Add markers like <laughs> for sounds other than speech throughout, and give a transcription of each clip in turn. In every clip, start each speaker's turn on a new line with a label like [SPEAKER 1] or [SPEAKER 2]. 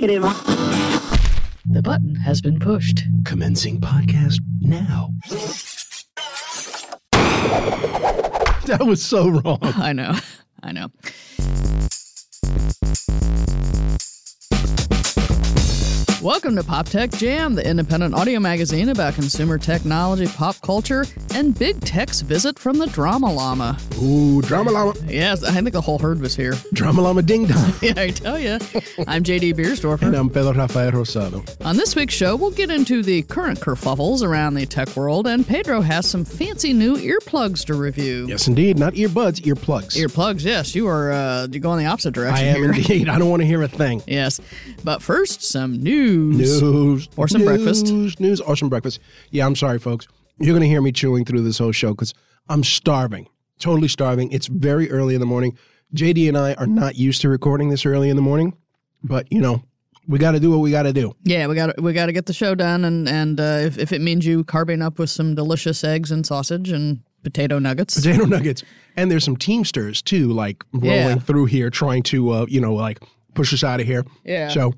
[SPEAKER 1] Negative.
[SPEAKER 2] The button has been pushed.
[SPEAKER 3] Commencing podcast now. That was so wrong. <laughs>
[SPEAKER 2] I know. I know. Welcome to Pop Tech Jam, the independent audio magazine about consumer technology, pop culture, and big tech's visit from the Drama Llama.
[SPEAKER 3] Ooh, drama llama,
[SPEAKER 2] Yes, I think the whole herd was here.
[SPEAKER 3] drama llama ding dong. <laughs>
[SPEAKER 2] Yeah, I tell you. I'm JD
[SPEAKER 3] And I'm Pedro Rafael Rosado.
[SPEAKER 2] On this week's show, we'll get into the current kerfuffles around the tech world, and Pedro has some fancy new earplugs to review.
[SPEAKER 3] Yes, indeed. Not earbuds, earplugs.
[SPEAKER 2] Earplugs, yes, you are uh, you go in the opposite direction.
[SPEAKER 3] I am
[SPEAKER 2] here.
[SPEAKER 3] indeed. I don't want to hear a thing.
[SPEAKER 2] Yes, but first, some news.
[SPEAKER 3] News.
[SPEAKER 2] Or some
[SPEAKER 3] news,
[SPEAKER 2] breakfast.
[SPEAKER 3] News, news, or some breakfast. Yeah, I'm sorry, folks. You're going to hear me chewing through this whole show because I'm starving. Totally starving. It's very early in the morning. JD and I are not used to recording this early in the morning, but, you know, we got to do what we got to do.
[SPEAKER 2] Yeah, we got we got to get the show done, and and uh, if if it means you carving up with some delicious eggs and sausage and potato nuggets.
[SPEAKER 3] Potato nuggets. And there's some Teamsters, too, like rolling
[SPEAKER 2] Yeah.
[SPEAKER 3] through here trying to, uh, you know, like push us out of here.
[SPEAKER 2] Yeah.
[SPEAKER 3] So,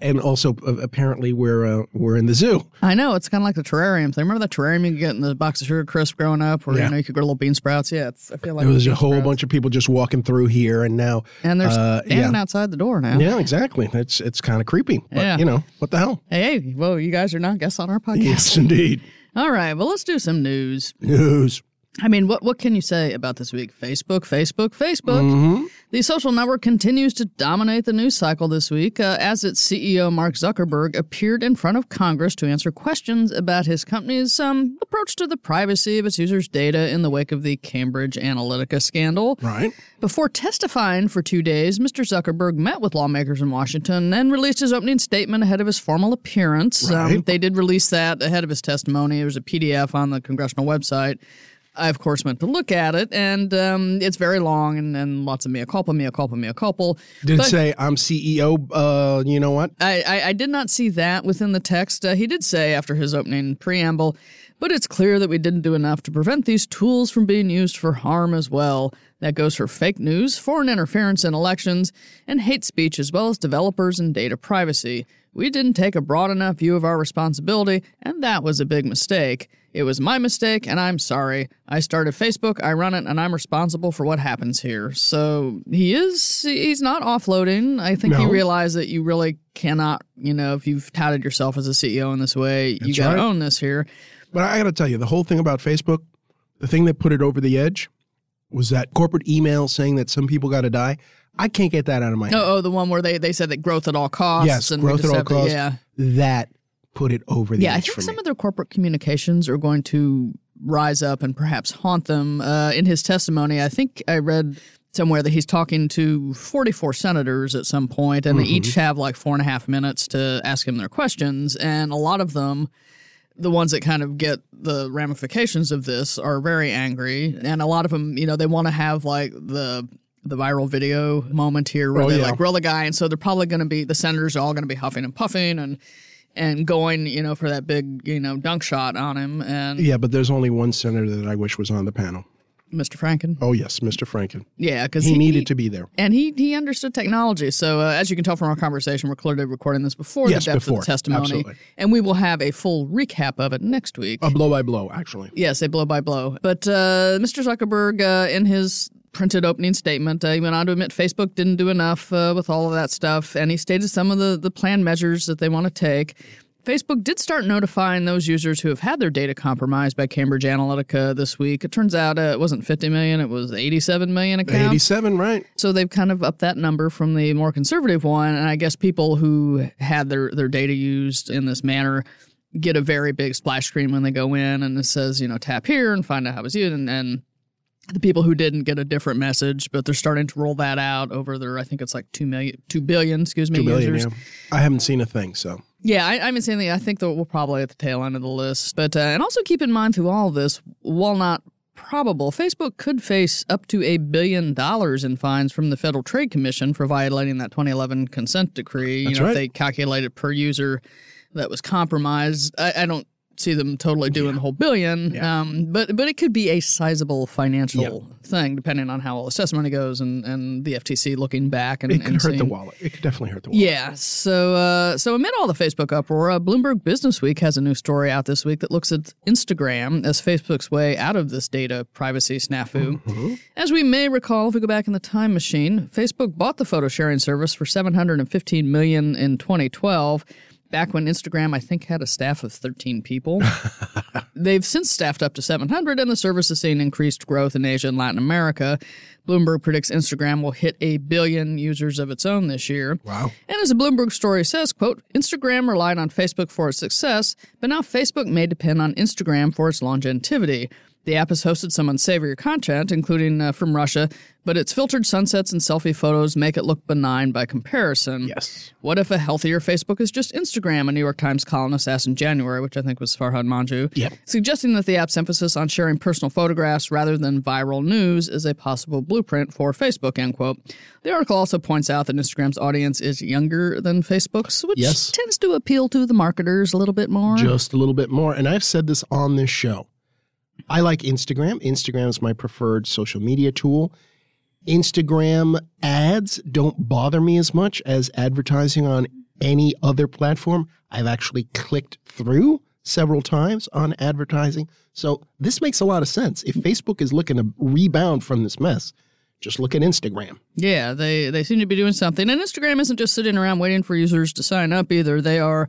[SPEAKER 3] and also uh, apparently we're uh, we're in the zoo.
[SPEAKER 2] I know it's kind of like the terrarium thing. Remember that terrarium you could get in the box of sugar crisp growing up, where
[SPEAKER 3] Yeah.
[SPEAKER 2] you know you could grow little bean sprouts. Yeah, it's, I feel like
[SPEAKER 3] There was a whole
[SPEAKER 2] sprouts.
[SPEAKER 3] bunch of people just walking through here, and now
[SPEAKER 2] and they're
[SPEAKER 3] uh,
[SPEAKER 2] standing
[SPEAKER 3] yeah.
[SPEAKER 2] outside the door now.
[SPEAKER 3] Yeah, exactly. It's it's kind of creepy, but
[SPEAKER 2] Yeah.
[SPEAKER 3] you know what the hell?
[SPEAKER 2] Hey, hey, well, you guys are not guests on our podcast.
[SPEAKER 3] Yes, indeed. <laughs>
[SPEAKER 2] All right, well, let's do some news.
[SPEAKER 3] News.
[SPEAKER 2] I mean, what what can you say about this week? Facebook, Facebook, Facebook.
[SPEAKER 3] Mm-hmm.
[SPEAKER 2] The social network continues to dominate the news cycle this week uh, as its CEO Mark Zuckerberg appeared in front of Congress to answer questions about his company's um, approach to the privacy of its users' data in the wake of the Cambridge Analytica scandal.
[SPEAKER 3] Right.
[SPEAKER 2] Before testifying for two days, Mr. Zuckerberg met with lawmakers in Washington and released his opening statement ahead of his formal appearance. Um, they did release that ahead of his testimony. It was a PDF on the congressional website. I, of course, went to look at it, and um, it's very long and, and lots of mea culpa, mea culpa, mea culpa.
[SPEAKER 3] Did
[SPEAKER 2] But-
[SPEAKER 3] say I'm CEO? Uh, you know what?
[SPEAKER 2] I, I, I did not see that within the text. Uh, he did say after his opening preamble, but it's clear that we didn't do enough to prevent these tools from being used for harm as well. That goes for fake news, foreign interference in elections, and hate speech, as well as developers and data privacy. We didn't take a broad enough view of our responsibility, and that was a big mistake. It was my mistake, and I'm sorry. I started Facebook, I run it, and I'm responsible for what happens here. So he is, he's not offloading. I think he realized that you really cannot, you know, if you've touted yourself as a CEO in this way, you got to
[SPEAKER 3] right.
[SPEAKER 2] own this here.
[SPEAKER 3] But I got to tell you, the whole thing about Facebook, the thing that put it over the edge, was that corporate email saying that some people got to die. I can't get that out of my head.
[SPEAKER 2] Oh, oh, the one where they, they said that growth at all costs.
[SPEAKER 3] yes,
[SPEAKER 2] and
[SPEAKER 3] growth at all costs.
[SPEAKER 2] yeah.
[SPEAKER 3] That put it over the
[SPEAKER 2] Yeah, I think some
[SPEAKER 3] me.
[SPEAKER 2] of their corporate communications are going to rise up and perhaps haunt them. Uh, in his testimony, I think I read somewhere that he's talking to 44 senators at some point, and they
[SPEAKER 3] Mm-hmm.
[SPEAKER 2] each have like four and a half minutes to ask him their questions. And a lot of them, the ones that kind of get the ramifications of this, are very angry. And a lot of them, you know, they want to have like the the viral video moment here where
[SPEAKER 3] Oh,
[SPEAKER 2] they
[SPEAKER 3] yeah.
[SPEAKER 2] like grill the guy, and so they're probably going to be the senators are all going to be huffing and puffing and and going, you know, for that big, you know, dunk shot on him and
[SPEAKER 3] Yeah, but there's only one senator that I wish was on the panel.
[SPEAKER 2] Mr. Franken.
[SPEAKER 3] Oh yes, Mr. Franken.
[SPEAKER 2] Yeah, because
[SPEAKER 3] He, needed to be there.
[SPEAKER 2] and he he understood technology. So uh, as you can tell from our conversation, we're clearly recording this before
[SPEAKER 3] Yes,
[SPEAKER 2] the depth
[SPEAKER 3] before.
[SPEAKER 2] of the testimony,
[SPEAKER 3] Absolutely.
[SPEAKER 2] and we will have a full recap of it next week.
[SPEAKER 3] A blow by blow, actually.
[SPEAKER 2] Yes, a blow by blow. But uh, Mr. Zuckerberg, uh, in his printed opening statement, uh, he went on to admit Facebook didn't do enough uh, with all of that stuff, and he stated some of the, the planned measures that they want to take. Facebook did start notifying those users who have had their data compromised by Cambridge Analytica this week. It turns out uh, it wasn't 50 million, it was 87 million accounts.
[SPEAKER 3] 87, right?
[SPEAKER 2] So they've kind of upped that number from the more conservative one. And I guess people who had their, their data used in this manner get a very big splash screen when they go in and it says, you know, tap here and find out how it was used. And, and the people who didn't get a different message, but they're starting to roll that out over their, I think it's like 2 million, 2 billion, excuse me,
[SPEAKER 3] Two billion,
[SPEAKER 2] users.
[SPEAKER 3] yeah. I haven't seen a thing, so.
[SPEAKER 2] Yeah, I, I haven't seen anything. I think that we're probably at the tail end of the list. But uh, and also keep in mind through all of this, while not probable, Facebook could face up to a billion dollars in fines from the Federal Trade Commission for violating that 2011 consent decree.
[SPEAKER 3] That's
[SPEAKER 2] you know,
[SPEAKER 3] right.
[SPEAKER 2] if they calculated per user that was compromised. I, I don't see them totally doing the whole billion.
[SPEAKER 3] Yeah.
[SPEAKER 2] Um, but but it could be a sizable financial
[SPEAKER 3] Yep.
[SPEAKER 2] thing depending on how all this testimony goes and, and the FTC looking back and
[SPEAKER 3] It could
[SPEAKER 2] and
[SPEAKER 3] hurt the wallet. It could definitely hurt the wallet.
[SPEAKER 2] yeah. So, uh, so amid all the Facebook uproar, uh, Bloomberg Business Week has a new story out this week that looks at Instagram as Facebook's way out of this data privacy snafu.
[SPEAKER 3] Mm-hmm.
[SPEAKER 2] As we may recall, if we go back in the time machine, Facebook bought the photo sharing service for 715 million in 2012. Back when Instagram, I think, had a staff of 13 people. <laughs> They've since staffed up to 700, and the service has seen increased growth in Asia and Latin America. Bloomberg predicts Instagram will hit a billion users of its own this year.
[SPEAKER 3] Wow.
[SPEAKER 2] And as a Bloomberg story says, quote, Instagram relied on Facebook for its success, but now Facebook may depend on Instagram for its longevity. The app has hosted some unsavory content, including uh, from Russia, but its filtered sunsets and selfie photos make it look benign by comparison.
[SPEAKER 3] Yes.
[SPEAKER 2] What if a healthier Facebook is just Instagram? A New York Times columnist asked in January, which I think was Farhad Manjoo,
[SPEAKER 3] Yep.
[SPEAKER 2] suggesting that the app's emphasis on sharing personal photographs rather than viral news is a possible blueprint for Facebook, end quote. The article also points out that Instagram's audience is younger than Facebook's, which
[SPEAKER 3] Yes.
[SPEAKER 2] tends to appeal to the marketers a little bit more.
[SPEAKER 3] Just a little bit more. And I've said this on this show. I like Instagram. Instagram is my preferred social media tool. Instagram ads don't bother me as much as advertising on any other platform. I've actually clicked through several times on advertising. So this makes a lot of sense. If Facebook is looking to rebound from this mess, just look at Instagram.
[SPEAKER 2] Yeah, they they seem to be doing something. And Instagram isn't just sitting around waiting for users to sign up either. They are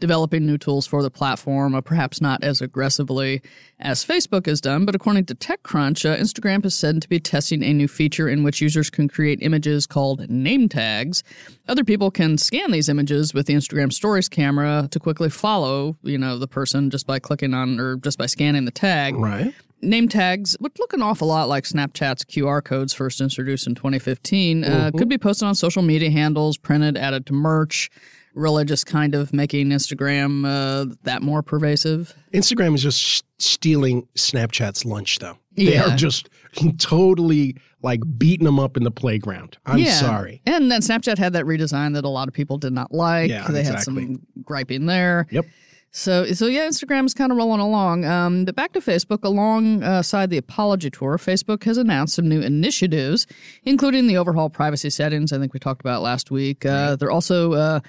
[SPEAKER 2] developing new tools for the platform, uh, perhaps not as aggressively as Facebook has done. But according to TechCrunch, uh, Instagram is said to be testing a new feature in which users can create images called name tags. Other people can scan these images with the Instagram Stories camera to quickly follow, you know, the person just by clicking on or just by scanning the tag.
[SPEAKER 3] Right.
[SPEAKER 2] Name tags, which look an awful lot like Snapchat's QR codes first introduced in 2015, uh, could be posted on social media handles, printed, added to merch. Really, just kind of making Instagram uh, that more pervasive.
[SPEAKER 3] Instagram is just sh- stealing Snapchat's lunch, though. They
[SPEAKER 2] Yeah.
[SPEAKER 3] are just <laughs> totally like beating them up in the playground. I'm
[SPEAKER 2] yeah.
[SPEAKER 3] sorry.
[SPEAKER 2] And then Snapchat had that redesign that a lot of people did not like.
[SPEAKER 3] Yeah,
[SPEAKER 2] they
[SPEAKER 3] exactly.
[SPEAKER 2] had some griping there.
[SPEAKER 3] Yep.
[SPEAKER 2] So, so yeah, Instagram's kind of rolling along. Um, but back to Facebook, alongside the apology tour, Facebook has announced some new initiatives, including the overhaul privacy settings. I think we talked about last week. Uh, they're also uh,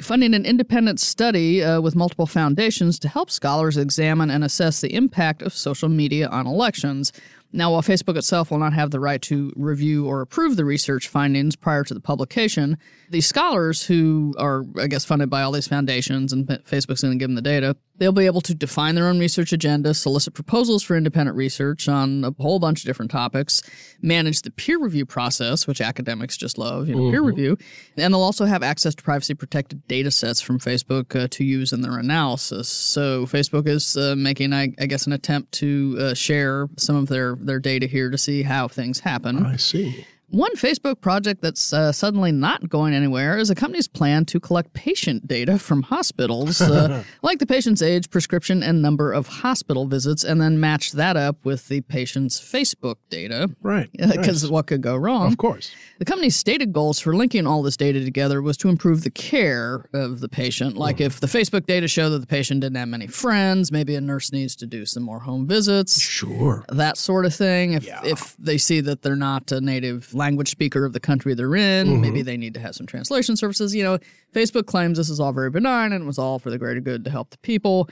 [SPEAKER 2] funding an independent study uh, with multiple foundations to help scholars examine and assess the impact of social media on elections. Now, while Facebook itself will not have the right to review or approve the research findings prior to the publication, the scholars who are, I guess, funded by all these foundations and Facebook's going to give them the data, they'll be able to define their own research agenda, solicit proposals for independent research on a whole bunch of different topics, manage the peer review process, which academics just love, you know, peer review, and they'll also have access to privacy protected data sets from Facebook uh, to use in their analysis. So Facebook is uh, making, I, I guess, an attempt to uh, share some of their, their data here to see how things happen.
[SPEAKER 3] I see.
[SPEAKER 2] One Facebook project that's uh, suddenly not going anywhere is a company's plan to collect patient data from hospitals, uh, <laughs> like the patient's age, prescription, and number of hospital visits, and then match that up with the patient's Facebook data.
[SPEAKER 3] Right.
[SPEAKER 2] Because
[SPEAKER 3] Nice.
[SPEAKER 2] what could go wrong?
[SPEAKER 3] Of course.
[SPEAKER 2] The company's stated goals for linking all this data together was to improve the care of the patient. Like if the Facebook data show that the patient didn't have many friends, maybe a nurse needs to do some more home visits
[SPEAKER 3] Sure.
[SPEAKER 2] that sort of thing. If
[SPEAKER 3] Yeah.
[SPEAKER 2] if they see that they're not a native language speaker of the country they're in,
[SPEAKER 3] Mm-hmm.
[SPEAKER 2] maybe they need to have some translation services. You know, Facebook claims this is all very benign and it was all for the greater good to help the people.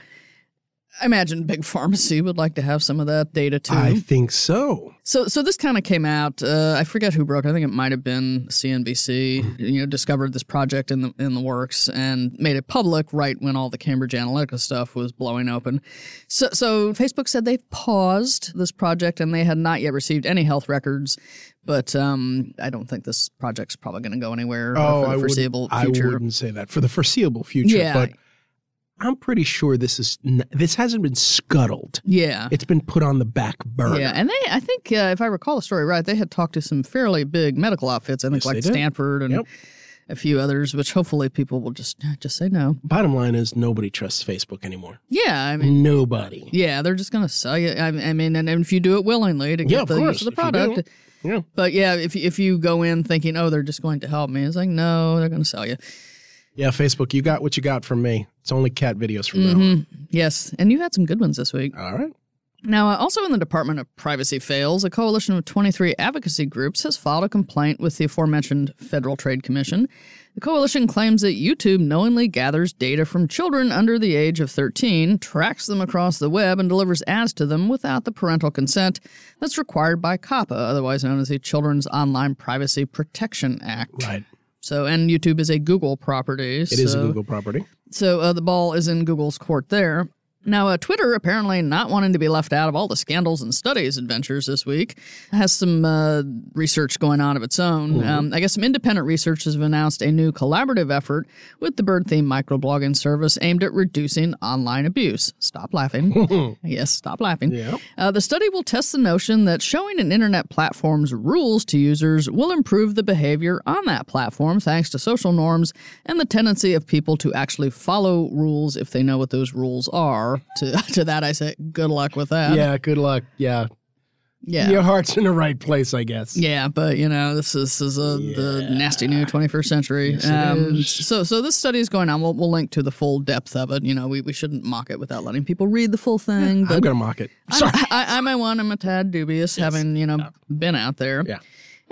[SPEAKER 2] I imagine big pharmacy would like to have some of that data too.
[SPEAKER 3] I think so.
[SPEAKER 2] So, so this kind of came out. Uh, I forget who broke. it. I think it might have been CNBC. You know, discovered this project in the in the works and made it public right when all the Cambridge Analytica stuff was blowing open. So, so Facebook said they've paused this project and they had not yet received any health records. But um, I don't think this project's probably going to go anywhere uh,
[SPEAKER 3] Oh,
[SPEAKER 2] for
[SPEAKER 3] I
[SPEAKER 2] the
[SPEAKER 3] wouldn't-
[SPEAKER 2] foreseeable
[SPEAKER 3] I wouldn't say that for the foreseeable future.
[SPEAKER 2] Yeah.
[SPEAKER 3] But I'm pretty sure this is n- this hasn't been scuttled.
[SPEAKER 2] yeah.
[SPEAKER 3] It's been put on the back burner.
[SPEAKER 2] Yeah, and they, I think, uh, if I recall the story right, they had talked to some fairly big medical outfits. I think
[SPEAKER 3] Yes,
[SPEAKER 2] like
[SPEAKER 3] they did.
[SPEAKER 2] Stanford and
[SPEAKER 3] Yep.
[SPEAKER 2] a few others, which hopefully people will just just say no.
[SPEAKER 3] Bottom line is nobody trusts Facebook anymore.
[SPEAKER 2] Yeah, I mean,
[SPEAKER 3] Nobody.
[SPEAKER 2] yeah, they're just going to sell you. I, I mean, and, and if you do it willingly to get
[SPEAKER 3] Yeah,
[SPEAKER 2] the
[SPEAKER 3] course,
[SPEAKER 2] use of the
[SPEAKER 3] if you do.
[SPEAKER 2] product.
[SPEAKER 3] Yeah.
[SPEAKER 2] But yeah, if if you go in thinking, oh, they're just going to help me, it's like no, they're going to sell you.
[SPEAKER 3] Yeah, Facebook, you got what you got from me. It's only cat videos from now
[SPEAKER 2] Mhm.
[SPEAKER 3] on.
[SPEAKER 2] Yes, and you had some good ones this week.
[SPEAKER 3] All right.
[SPEAKER 2] Now, uh, also in the Department of Privacy Fails, a coalition of 23 advocacy groups has filed a complaint with the aforementioned Federal Trade Commission. The coalition claims that YouTube knowingly gathers data from children under the age of 13, tracks them across the web, and delivers ads to them without the parental consent that's required by COPPA, otherwise known as the Children's Online Privacy Protection Act.
[SPEAKER 3] Right.
[SPEAKER 2] So, and YouTube is a Google property.
[SPEAKER 3] It is a Google property.
[SPEAKER 2] So uh, the ball is in Google's court there. Now, uh, Twitter, apparently not wanting to be left out of all the scandals and studies adventures this week, has some uh, research going on of its own. Um, I guess some independent researchers have announced a new collaborative effort with the bird themed microblogging service aimed at reducing online abuse. Stop laughing. <laughs> yes, stop laughing.
[SPEAKER 3] Yeah.
[SPEAKER 2] Uh, the study will test the notion that showing an internet platform's rules to users will improve the behavior on that platform thanks to social norms and the tendency of people to actually follow rules if they know what those rules are. <laughs> To, to that, I say, good luck with that.
[SPEAKER 3] Yeah, good luck. Yeah.
[SPEAKER 2] Yeah.
[SPEAKER 3] Your heart's in the right place, I guess.
[SPEAKER 2] Yeah, but you know this is, this is a, the nasty new 21st century. Um,
[SPEAKER 3] Yes, it is.
[SPEAKER 2] So, so this study is going on. We'll, we'll link to the full depth of it. You know, we, we shouldn't mock it without letting people read the full thing.
[SPEAKER 3] I'm going to mock it. Sorry.
[SPEAKER 2] I, I, I, one, I'm a tad dubious, having you know been out there.
[SPEAKER 3] Yeah.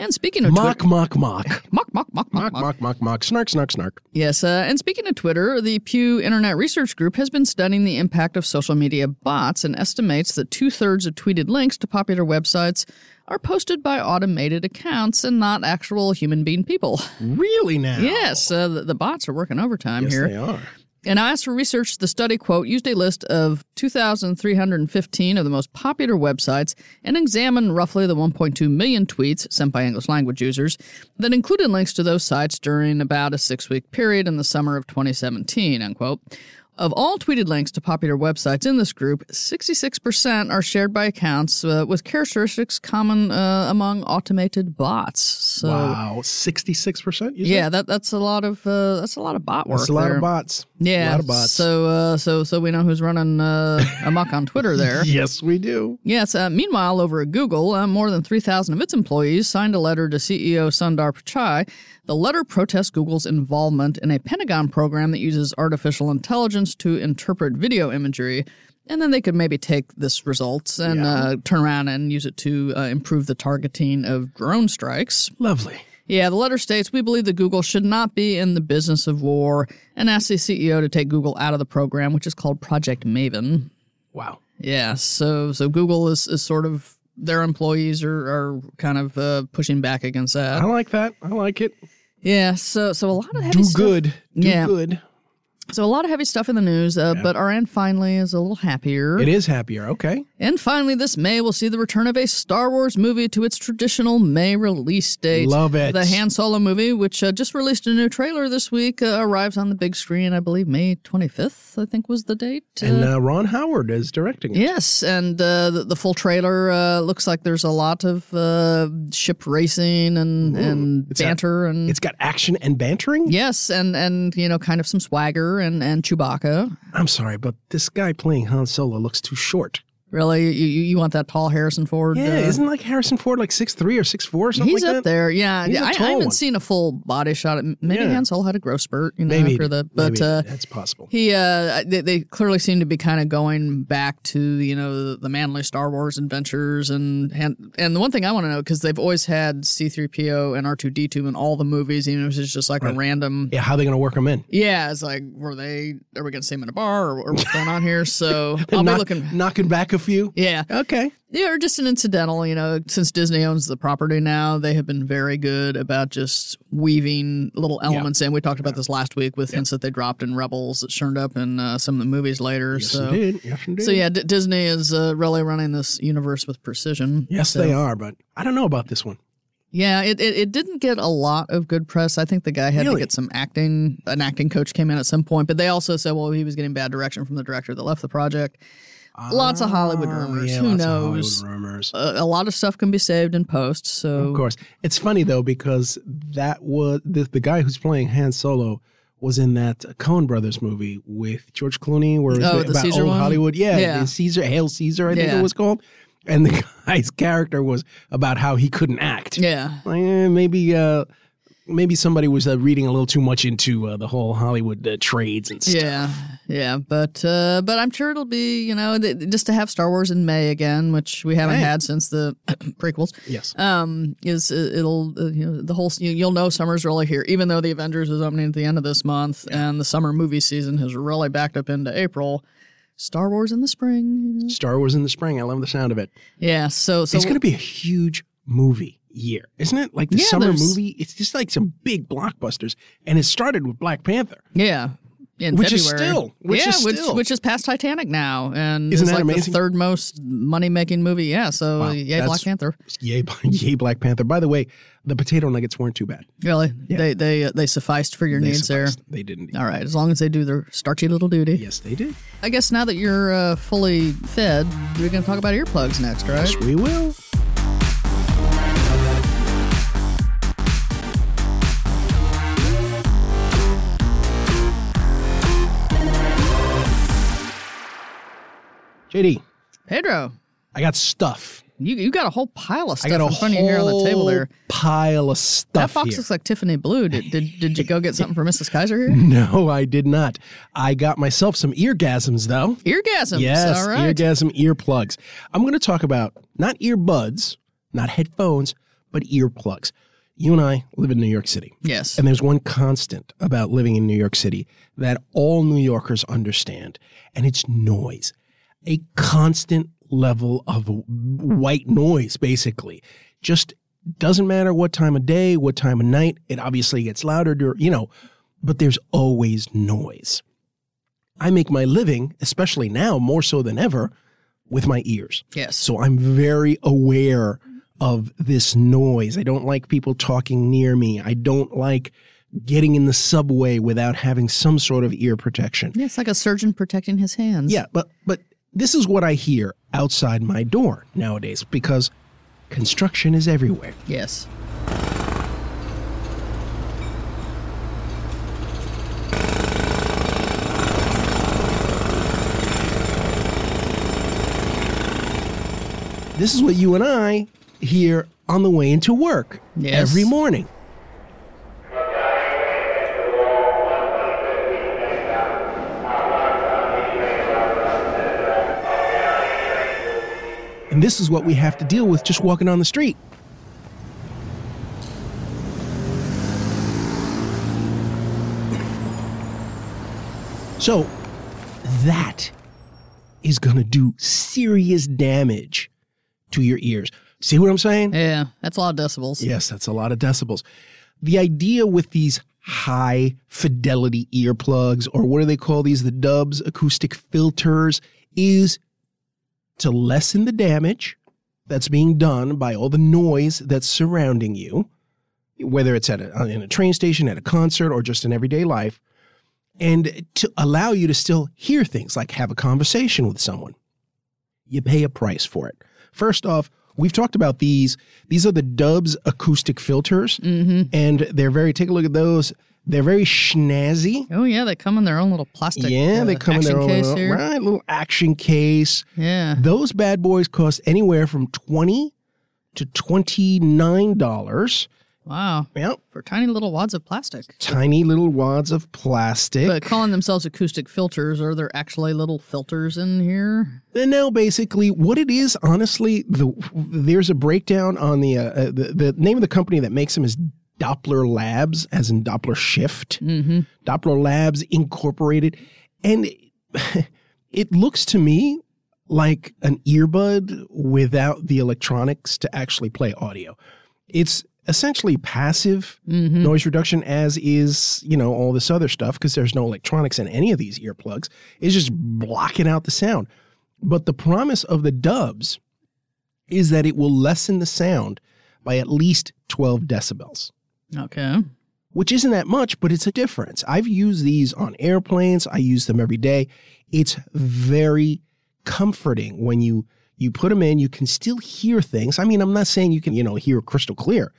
[SPEAKER 2] And speaking of
[SPEAKER 3] Mock,
[SPEAKER 2] Twitter,
[SPEAKER 3] mock, mock. <laughs>
[SPEAKER 2] mock, mock, mock, mock,
[SPEAKER 3] Mock,
[SPEAKER 2] mock.
[SPEAKER 3] mock. Snark, snark, snark.
[SPEAKER 2] Yes, uh, and speaking of Twitter, the Pew Internet Research Group has been studying the impact of social media bots and estimates that two thirds of tweeted links to popular websites are posted by automated accounts and not actual human being people.
[SPEAKER 3] Really now?
[SPEAKER 2] Yes, uh, the, the bots are working overtime here.
[SPEAKER 3] Yes,
[SPEAKER 2] here.
[SPEAKER 3] they are.
[SPEAKER 2] And as for research, the study, quote, used a list of 2,315 of the most popular websites and examined roughly the 1.2 million tweets sent by English language users that included links to those sites during about a six week period in the summer of 2017, unquote. Of all tweeted links to popular websites in this group, 66% are shared by accounts uh, with characteristics common uh, among automated bots. So,
[SPEAKER 3] wow. 66%? You
[SPEAKER 2] yeah, that that's a lot of uh, that's a lot of bot work.
[SPEAKER 3] That's a lot
[SPEAKER 2] there.
[SPEAKER 3] of bots.
[SPEAKER 2] Yeah,
[SPEAKER 3] A lot of bots.
[SPEAKER 2] So, uh, so, so we know who's running uh, amok on Twitter there. <laughs>
[SPEAKER 3] yes, we do.
[SPEAKER 2] Yes. Uh, meanwhile, over at Google, uh, more than three thousand of its employees signed a letter to CEO Sundar Pichai. The letter protests Google's involvement in a Pentagon program that uses artificial intelligence to interpret video imagery. And then they could maybe take this results and uh, turn around and use it to uh, improve the targeting of drone strikes.
[SPEAKER 3] Lovely.
[SPEAKER 2] Yeah, the letter states we believe that Google should not be in the business of war and asks the CEO to take Google out of the program, which is called Project Maven.
[SPEAKER 3] Wow.
[SPEAKER 2] Yeah, so so Google is, is sort of their employees are, are kind of uh, pushing back against that.
[SPEAKER 3] I like that. I like it.
[SPEAKER 2] Yeah, so so a lot of heavy
[SPEAKER 3] Do
[SPEAKER 2] stuff.
[SPEAKER 3] good. Do
[SPEAKER 2] Yeah.
[SPEAKER 3] good.
[SPEAKER 2] So a lot of heavy stuff in the news, uh, but our end finally is a little happier.
[SPEAKER 3] It is happier. Okay.
[SPEAKER 2] And finally, this May we'll see the return of a Star Wars movie to its traditional May release date.
[SPEAKER 3] Love it.
[SPEAKER 2] The Han Solo movie, which uh, just released a new trailer this week, uh, arrives on the big screen. I believe May 25th. I think was the date.
[SPEAKER 3] And
[SPEAKER 2] Uh,
[SPEAKER 3] uh, Ron Howard is directing it.
[SPEAKER 2] Yes, and uh, the, the full trailer uh, looks like there's a lot of uh, ship racing and, and
[SPEAKER 3] It's got-
[SPEAKER 2] banter and
[SPEAKER 3] It's got action and bantering.
[SPEAKER 2] yes, and and you know kind of some swagger and and Chewbacca.
[SPEAKER 3] I'm sorry, but this guy playing Han Solo looks too short.
[SPEAKER 2] Really, you, you want that tall Harrison Ford?
[SPEAKER 3] Yeah,
[SPEAKER 2] uh,
[SPEAKER 3] isn't like Harrison Ford like six three or six four or something
[SPEAKER 2] He's
[SPEAKER 3] like
[SPEAKER 2] up
[SPEAKER 3] that?
[SPEAKER 2] there, yeah.
[SPEAKER 3] He's a
[SPEAKER 2] I, I haven't
[SPEAKER 3] one.
[SPEAKER 2] seen a full body shot. Maybe
[SPEAKER 3] Yeah.
[SPEAKER 2] Han Solo had a growth spurt, you know,
[SPEAKER 3] Maybe,
[SPEAKER 2] after the. But
[SPEAKER 3] maybe
[SPEAKER 2] uh,
[SPEAKER 3] that's possible.
[SPEAKER 2] he, uh, they, they clearly seem to be kind of going back to you know the, the manly Star Wars adventures and and, and the one thing I want to know because they've always had C three PO and R two D two in all the movies, even if it's just like a random.
[SPEAKER 3] Yeah, how are they going to work him in?
[SPEAKER 2] Yeah, it's like were they? Are we going to see him in a bar or, or what's going on here? So <laughs> I'll
[SPEAKER 3] Knock-
[SPEAKER 2] be looking.
[SPEAKER 3] knocking back a few.
[SPEAKER 2] Yeah,
[SPEAKER 3] Okay.
[SPEAKER 2] yeah, or just an incidental, you know, since Disney owns the property now, they have been very good about just weaving little elements in. We talked about this last week with hints that they dropped in Rebels that turned up in uh, some of the movies later.
[SPEAKER 3] Yes,
[SPEAKER 2] so,
[SPEAKER 3] indeed. Yes, indeed.
[SPEAKER 2] so yeah, D- Disney is uh, really running this universe with precision.
[SPEAKER 3] Yes,
[SPEAKER 2] So-
[SPEAKER 3] they are, but I don't know about this one.
[SPEAKER 2] Yeah, it, it, it didn't get a lot of good press. I think the guy had to get some acting. An acting coach came in at some point, but they also said, well, he was getting bad direction from the director that left the project. Lots of Hollywood
[SPEAKER 3] Ah,
[SPEAKER 2] rumors.
[SPEAKER 3] yeah,
[SPEAKER 2] Who knows?
[SPEAKER 3] Hollywood rumors.
[SPEAKER 2] A, a lot of stuff can be saved in post. So
[SPEAKER 3] Of course. It's funny though because that was the, the guy who's playing Han Solo was in that Coen Brothers movie with George Clooney, where it was
[SPEAKER 2] Oh, the
[SPEAKER 3] about
[SPEAKER 2] Caesar
[SPEAKER 3] old
[SPEAKER 2] one?
[SPEAKER 3] Hollywood. Yeah,
[SPEAKER 2] Yeah.
[SPEAKER 3] Caesar, Hail Caesar, I think
[SPEAKER 2] Yeah.
[SPEAKER 3] it was called. And the <laughs> guy's character was about how he couldn't act.
[SPEAKER 2] yeah,
[SPEAKER 3] Like, eh, maybe uh, maybe somebody was uh, reading a little too much into uh, the whole Hollywood uh, trades and stuff.
[SPEAKER 2] Yeah, yeah, but uh, but I'm sure it'll be you know th- just to have Star Wars in May again, which we haven't had since the <clears throat> prequels.
[SPEAKER 3] Yes.
[SPEAKER 2] Um, is uh, it'll uh, you know the whole you- you'll know summer's really here, even though the Avengers is opening at the end of this month and the summer movie season has really backed up into April. Star Wars in the spring.
[SPEAKER 3] Star Wars in the spring. I love the sound of it.
[SPEAKER 2] yeah. So so
[SPEAKER 3] it's going to be a huge movie year, isn't it? Like the
[SPEAKER 2] Yeah,
[SPEAKER 3] summer
[SPEAKER 2] there's-
[SPEAKER 3] movie. It's just like some big blockbusters, and it started with Black Panther.
[SPEAKER 2] yeah. In
[SPEAKER 3] Which is still- which
[SPEAKER 2] yeah,
[SPEAKER 3] is
[SPEAKER 2] which
[SPEAKER 3] still-
[SPEAKER 2] which is past Titanic now, and
[SPEAKER 3] Isn't
[SPEAKER 2] is
[SPEAKER 3] that
[SPEAKER 2] like
[SPEAKER 3] amazing?
[SPEAKER 2] the third most money making movie. Yeah, so
[SPEAKER 3] Wow,
[SPEAKER 2] yay, Black Panther.
[SPEAKER 3] Yay, <laughs> yay, Black Panther. By the way, the potato nuggets weren't too bad.
[SPEAKER 2] Really, they they uh, they sufficed for your
[SPEAKER 3] They
[SPEAKER 2] needs there.
[SPEAKER 3] They didn't.
[SPEAKER 2] All right, as long as they do their starchy little duty.
[SPEAKER 3] Yes, they did.
[SPEAKER 2] I guess now that you're uh, fully fed, we're going to talk about earplugs next, right?
[SPEAKER 3] Yes, we will. JD,
[SPEAKER 2] Pedro,
[SPEAKER 3] I got stuff.
[SPEAKER 2] you you got a whole pile of stuff I
[SPEAKER 3] got a
[SPEAKER 2] in front of you here on the table there.
[SPEAKER 3] pile of stuff.
[SPEAKER 2] That box
[SPEAKER 3] here.
[SPEAKER 2] looks like Tiffany blue. Did, did did you go get something for Mrs. Kaiser here? <laughs>
[SPEAKER 3] No, I did not. I got myself some eargasms though.
[SPEAKER 2] Eargasms.
[SPEAKER 3] Yes,
[SPEAKER 2] All right.
[SPEAKER 3] eargasm earplugs. I'm going to talk about not earbuds, not headphones, but earplugs. You and I live in New York City.
[SPEAKER 2] yes.
[SPEAKER 3] And there's one constant about living in New York City that all New Yorkers understand, and it's noise. A constant level of white noise, basically. Just doesn't matter what time of day, what time of night. It obviously gets louder, you know, but there's always noise. I make my living, especially now more so than ever, with my ears.
[SPEAKER 2] Yes.
[SPEAKER 3] So I'm very aware of this noise. I don't like people talking near me. I don't like getting in the subway without having some sort of ear protection.
[SPEAKER 2] Yeah, it's like a surgeon protecting his hands.
[SPEAKER 3] Yeah, but but this is what I hear outside my door nowadays because construction is everywhere.
[SPEAKER 2] Yes.
[SPEAKER 3] This is what you and I hear on the way into work
[SPEAKER 2] Yes.
[SPEAKER 3] every morning. And this is what we have to deal with just walking on the street. So, that is going to do serious damage to your ears. See what I'm saying?
[SPEAKER 2] Yeah, that's a lot of decibels.
[SPEAKER 3] Yes, that's a lot of decibels. The idea with these high fidelity earplugs, or what do they call these? The dubs, acoustic filters, is to lessen the damage that's being done by all the noise that's surrounding you, whether it's at a, uh, in a train station, at a concert, or just in everyday life, and to allow you to still hear things like have a conversation with someone. You pay a price for it. First off, we've talked about these. These are the Dubs acoustic filters, and they're very. Take a look at those. They're very schnazzy.
[SPEAKER 2] Oh yeah, they come in their own little plastic.
[SPEAKER 3] yeah,
[SPEAKER 2] uh,
[SPEAKER 3] they come in their own
[SPEAKER 2] case
[SPEAKER 3] little,
[SPEAKER 2] here.
[SPEAKER 3] right little action case.
[SPEAKER 2] Yeah.
[SPEAKER 3] Those bad boys cost anywhere from twenty to twenty nine dollars.
[SPEAKER 2] Wow.
[SPEAKER 3] Yep,
[SPEAKER 2] For tiny little wads of plastic.
[SPEAKER 3] tiny little wads of plastic.
[SPEAKER 2] But calling themselves acoustic filters, are there actually little filters in here?
[SPEAKER 3] And now, basically, what it is, honestly, the there's a breakdown on the uh, uh, the the name of the company that makes them is Doppler Labs, as in Doppler Shift.
[SPEAKER 2] Mm-hmm.
[SPEAKER 3] Doppler Labs Incorporated, and it, <laughs> it looks to me like an earbud without the electronics to actually play audio. It's essentially passive
[SPEAKER 2] Mm-hmm.
[SPEAKER 3] noise reduction, as is you know all this other stuff because there's no electronics in any of these earplugs. It's just blocking out the sound. But the promise of the dubs is that it will lessen the sound by at least 12 decibels
[SPEAKER 2] Okay.
[SPEAKER 3] which isn't that much, but it's a difference. I've used these on airplanes. I use them every day. It's very comforting when you you put them in. You can still hear things. I mean, I'm not saying you can you know hear crystal clear,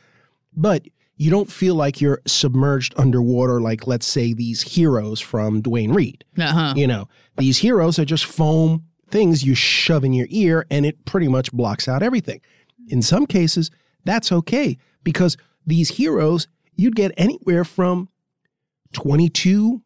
[SPEAKER 3] but you don't feel like you're submerged underwater like let's say these Hearos from Duane Reade.
[SPEAKER 2] Uh-huh.
[SPEAKER 3] You know, these Hearos are just foam things you shove in your ear and it pretty much blocks out everything. In some cases, that's okay because these Hearos, you'd get anywhere from 22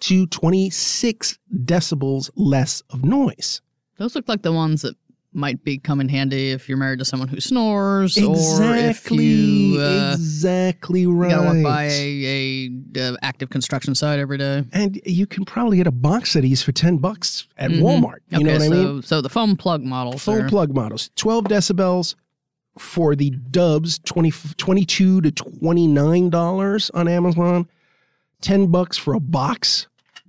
[SPEAKER 3] to 26 decibels less of noise.
[SPEAKER 2] Those look like the ones that might be come in handy if you're married to someone who snores
[SPEAKER 3] Exactly.
[SPEAKER 2] or if you uh,
[SPEAKER 3] exactly right.
[SPEAKER 2] gotta walk by a, a uh, active construction site every day.
[SPEAKER 3] and you can probably get a box of these for 10 bucks at
[SPEAKER 2] Mhm.
[SPEAKER 3] Walmart. You
[SPEAKER 2] okay,
[SPEAKER 3] know what
[SPEAKER 2] so,
[SPEAKER 3] I mean?
[SPEAKER 2] So the foam plug model.
[SPEAKER 3] Full plug models. 12 decibels for the dubs, 20, 22 to $29 on Amazon. 10 bucks for a box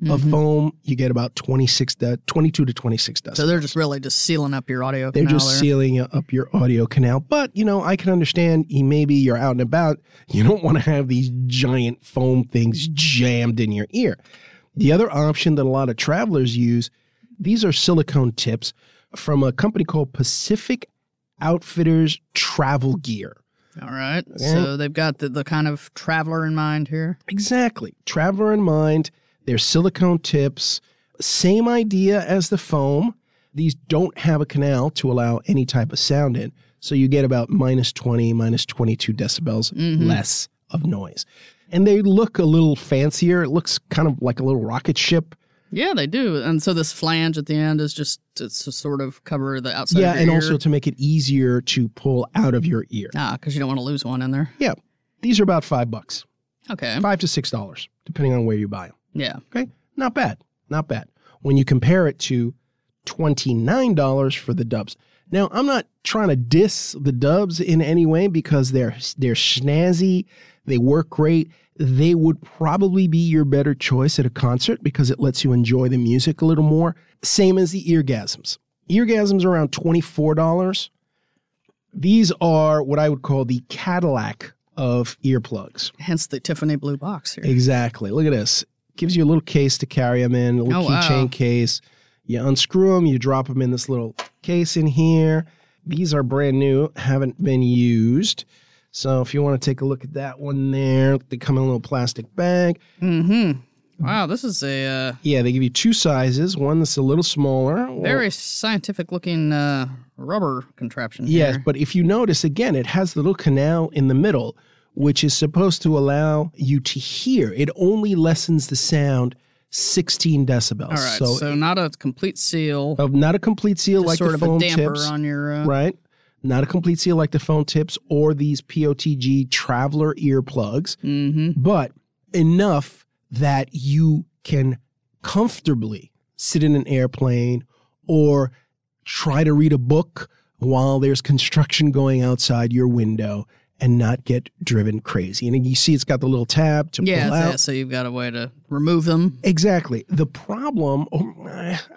[SPEAKER 3] of
[SPEAKER 2] Mhm.
[SPEAKER 3] foam. You get about 26 de- 22 to 26 decibels.
[SPEAKER 2] So they're just really just sealing up your audio.
[SPEAKER 3] They're
[SPEAKER 2] canal
[SPEAKER 3] just
[SPEAKER 2] there.
[SPEAKER 3] sealing up your audio canal. But, you know, I can understand you- maybe you're out and about. You don't want to have these giant foam things jammed in your ear. The other option that a lot of travelers use, these are silicone tips from a company called Pacific Outfitters Travel Gear.
[SPEAKER 2] All right.
[SPEAKER 3] Yeah.
[SPEAKER 2] So they've got the, the kind of traveler in mind here.
[SPEAKER 3] Exactly. Traveler in mind. They're silicone tips. Same idea as the foam. These don't have a canal to allow any type of sound in. So you get about minus 20, minus 22 decibels
[SPEAKER 2] Mhm.
[SPEAKER 3] less of noise. And they look a little fancier. It looks kind of like a little rocket ship.
[SPEAKER 2] Yeah, they do. And so this flange at the end is just to, to sort of cover the outside.
[SPEAKER 3] yeah, and
[SPEAKER 2] ear.
[SPEAKER 3] also to make it easier to pull out of your ear.
[SPEAKER 2] ah, because you don't want to lose one in there.
[SPEAKER 3] Yeah. These are about five bucks,
[SPEAKER 2] Okay.
[SPEAKER 3] five to six dollars, depending on where you buy them.
[SPEAKER 2] Yeah.
[SPEAKER 3] Okay, not bad, not bad. When you compare it to twenty nine dollars for the Dubs. Now, I'm not trying to diss the Dubs in any way because they're they're snazzy, they work great. They would probably be your better choice at a concert because it lets you enjoy the music a little more. Same as the eargasms. Eargasms are around twenty four dollars. These are what I would call the Cadillac of earplugs.
[SPEAKER 2] Hence the Tiffany blue box here.
[SPEAKER 3] Exactly. Look at this. Gives you a little case to carry them in, a little
[SPEAKER 2] Oh, wow.
[SPEAKER 3] keychain case. You unscrew them, you drop them in this little case in here. These are brand new, haven't been used. So if you want to take a look at that one there, they come in a little plastic bag.
[SPEAKER 2] Mm-hmm. Wow, this is a uh,
[SPEAKER 3] Yeah, they give you two sizes. One that's a little smaller.
[SPEAKER 2] very scientific looking uh, rubber contraption.
[SPEAKER 3] Yes,
[SPEAKER 2] here.
[SPEAKER 3] but if you notice again, it has the little canal in the middle, which is supposed to allow you to hear. It only lessens the sound 16 decibels.
[SPEAKER 2] All right. So,
[SPEAKER 3] So,
[SPEAKER 2] not a complete seal.
[SPEAKER 3] uh, not a complete seal like
[SPEAKER 2] sort
[SPEAKER 3] the
[SPEAKER 2] of damper
[SPEAKER 3] tips,
[SPEAKER 2] on your. Uh,
[SPEAKER 3] right? Not a complete seal like the phone tips or these POTG traveler earplugs,
[SPEAKER 2] Mm-hmm.
[SPEAKER 3] but enough that you can comfortably sit in an airplane or try to read a book while there's construction going outside your window and not get driven crazy. And you see it's got the little tab to
[SPEAKER 2] Yeah,
[SPEAKER 3] pull
[SPEAKER 2] so-
[SPEAKER 3] out.
[SPEAKER 2] so you've got a way to remove them.
[SPEAKER 3] Exactly. The problem, oh,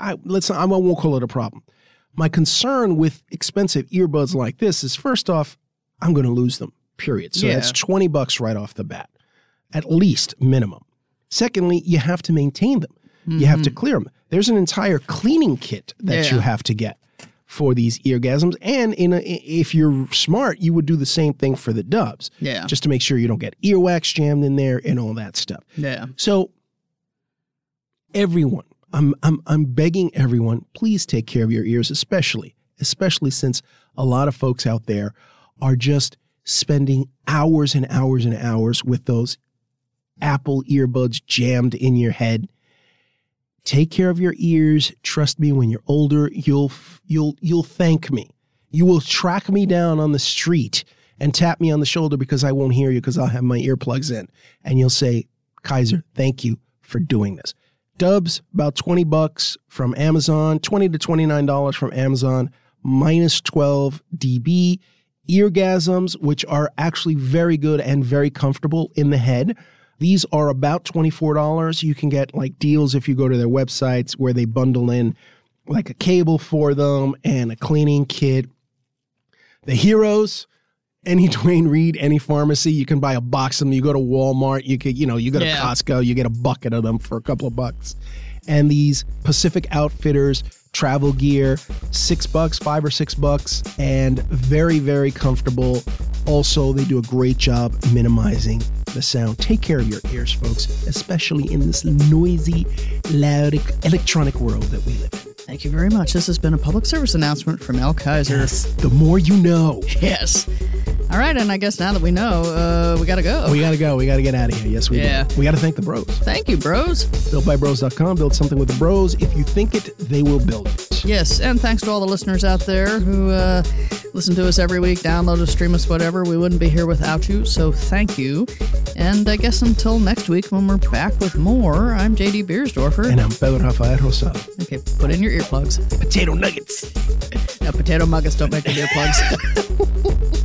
[SPEAKER 3] I, let's I won't call it a problem. My concern with expensive earbuds like this is first off, I'm going to lose them. Period. So
[SPEAKER 2] Yeah.
[SPEAKER 3] that's 20 bucks right off the bat. At least minimum. Secondly, you have to maintain them. You have to clear them. There's an entire cleaning kit that
[SPEAKER 2] Mm-hmm. Yeah.
[SPEAKER 3] you have to get for these eargasms and in a, if you're smart, you would do the same thing for the dubs
[SPEAKER 2] Yeah.
[SPEAKER 3] just to make sure you don't get earwax jammed in there and all that stuff.
[SPEAKER 2] yeah.
[SPEAKER 3] So everyone, I'm I'm I'm begging everyone, please take care of your ears, especially especially since a lot of folks out there are just spending hours and hours and hours with those Apple earbuds jammed in your head. Take care of your ears. Trust me, when you're older, you'll you'll you'll thank me. You will track me down on the street and tap me on the shoulder because I won't hear you because I'll have my earplugs in. And you'll say, Kaiser, thank you for doing this. Dubs, about 20 bucks from Amazon, 20 to $29 from Amazon, minus 12 dB. Eargasms, which are actually very good and very comfortable in the head. These are about $24. You can get like deals if you go to their websites where they bundle in like a cable for them and a cleaning kit. The Hearos, any <laughs> Duane Reade, any pharmacy, you can buy a box of them. You go to Walmart, you could, you know, you go to
[SPEAKER 2] Yeah.
[SPEAKER 3] Costco, you get a bucket of them for a couple of bucks. And these Pacific Outfitters travel gear, six bucks, five or six bucks, and very, very comfortable. Also, they do a great job minimizing the sound. Take care of your ears, folks, especially in this noisy, loud electronic world that we live in.
[SPEAKER 2] Thank you very much. This has been a public service announcement from Al Kaiser.
[SPEAKER 3] Yes, the more you know.
[SPEAKER 2] Yes. All right, and I guess now that we know, uh, we got to go.
[SPEAKER 3] We got to go. We got to get out of here. Yes, we
[SPEAKER 2] Yeah.
[SPEAKER 3] do. We got to thank the bros.
[SPEAKER 2] Thank you, bros.
[SPEAKER 3] BuiltByBros.com. Build something with the bros. If you think it, they will build it.
[SPEAKER 2] Yes, and thanks to all the listeners out there who uh, listen to us every week, download us, stream us, whatever. We wouldn't be here without you, so thank you. And I guess until next week when we're back with more, I'm JD Biersdorfer.
[SPEAKER 3] And I'm Pedro Rafael Rosado.
[SPEAKER 2] okay, put in your earplugs.
[SPEAKER 3] Potato nuggets.
[SPEAKER 2] No, potato muggets don't make earplugs. <laughs>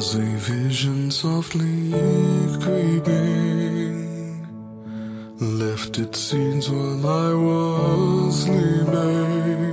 [SPEAKER 1] Because a vision softly creeping left its scenes while I was sleeping.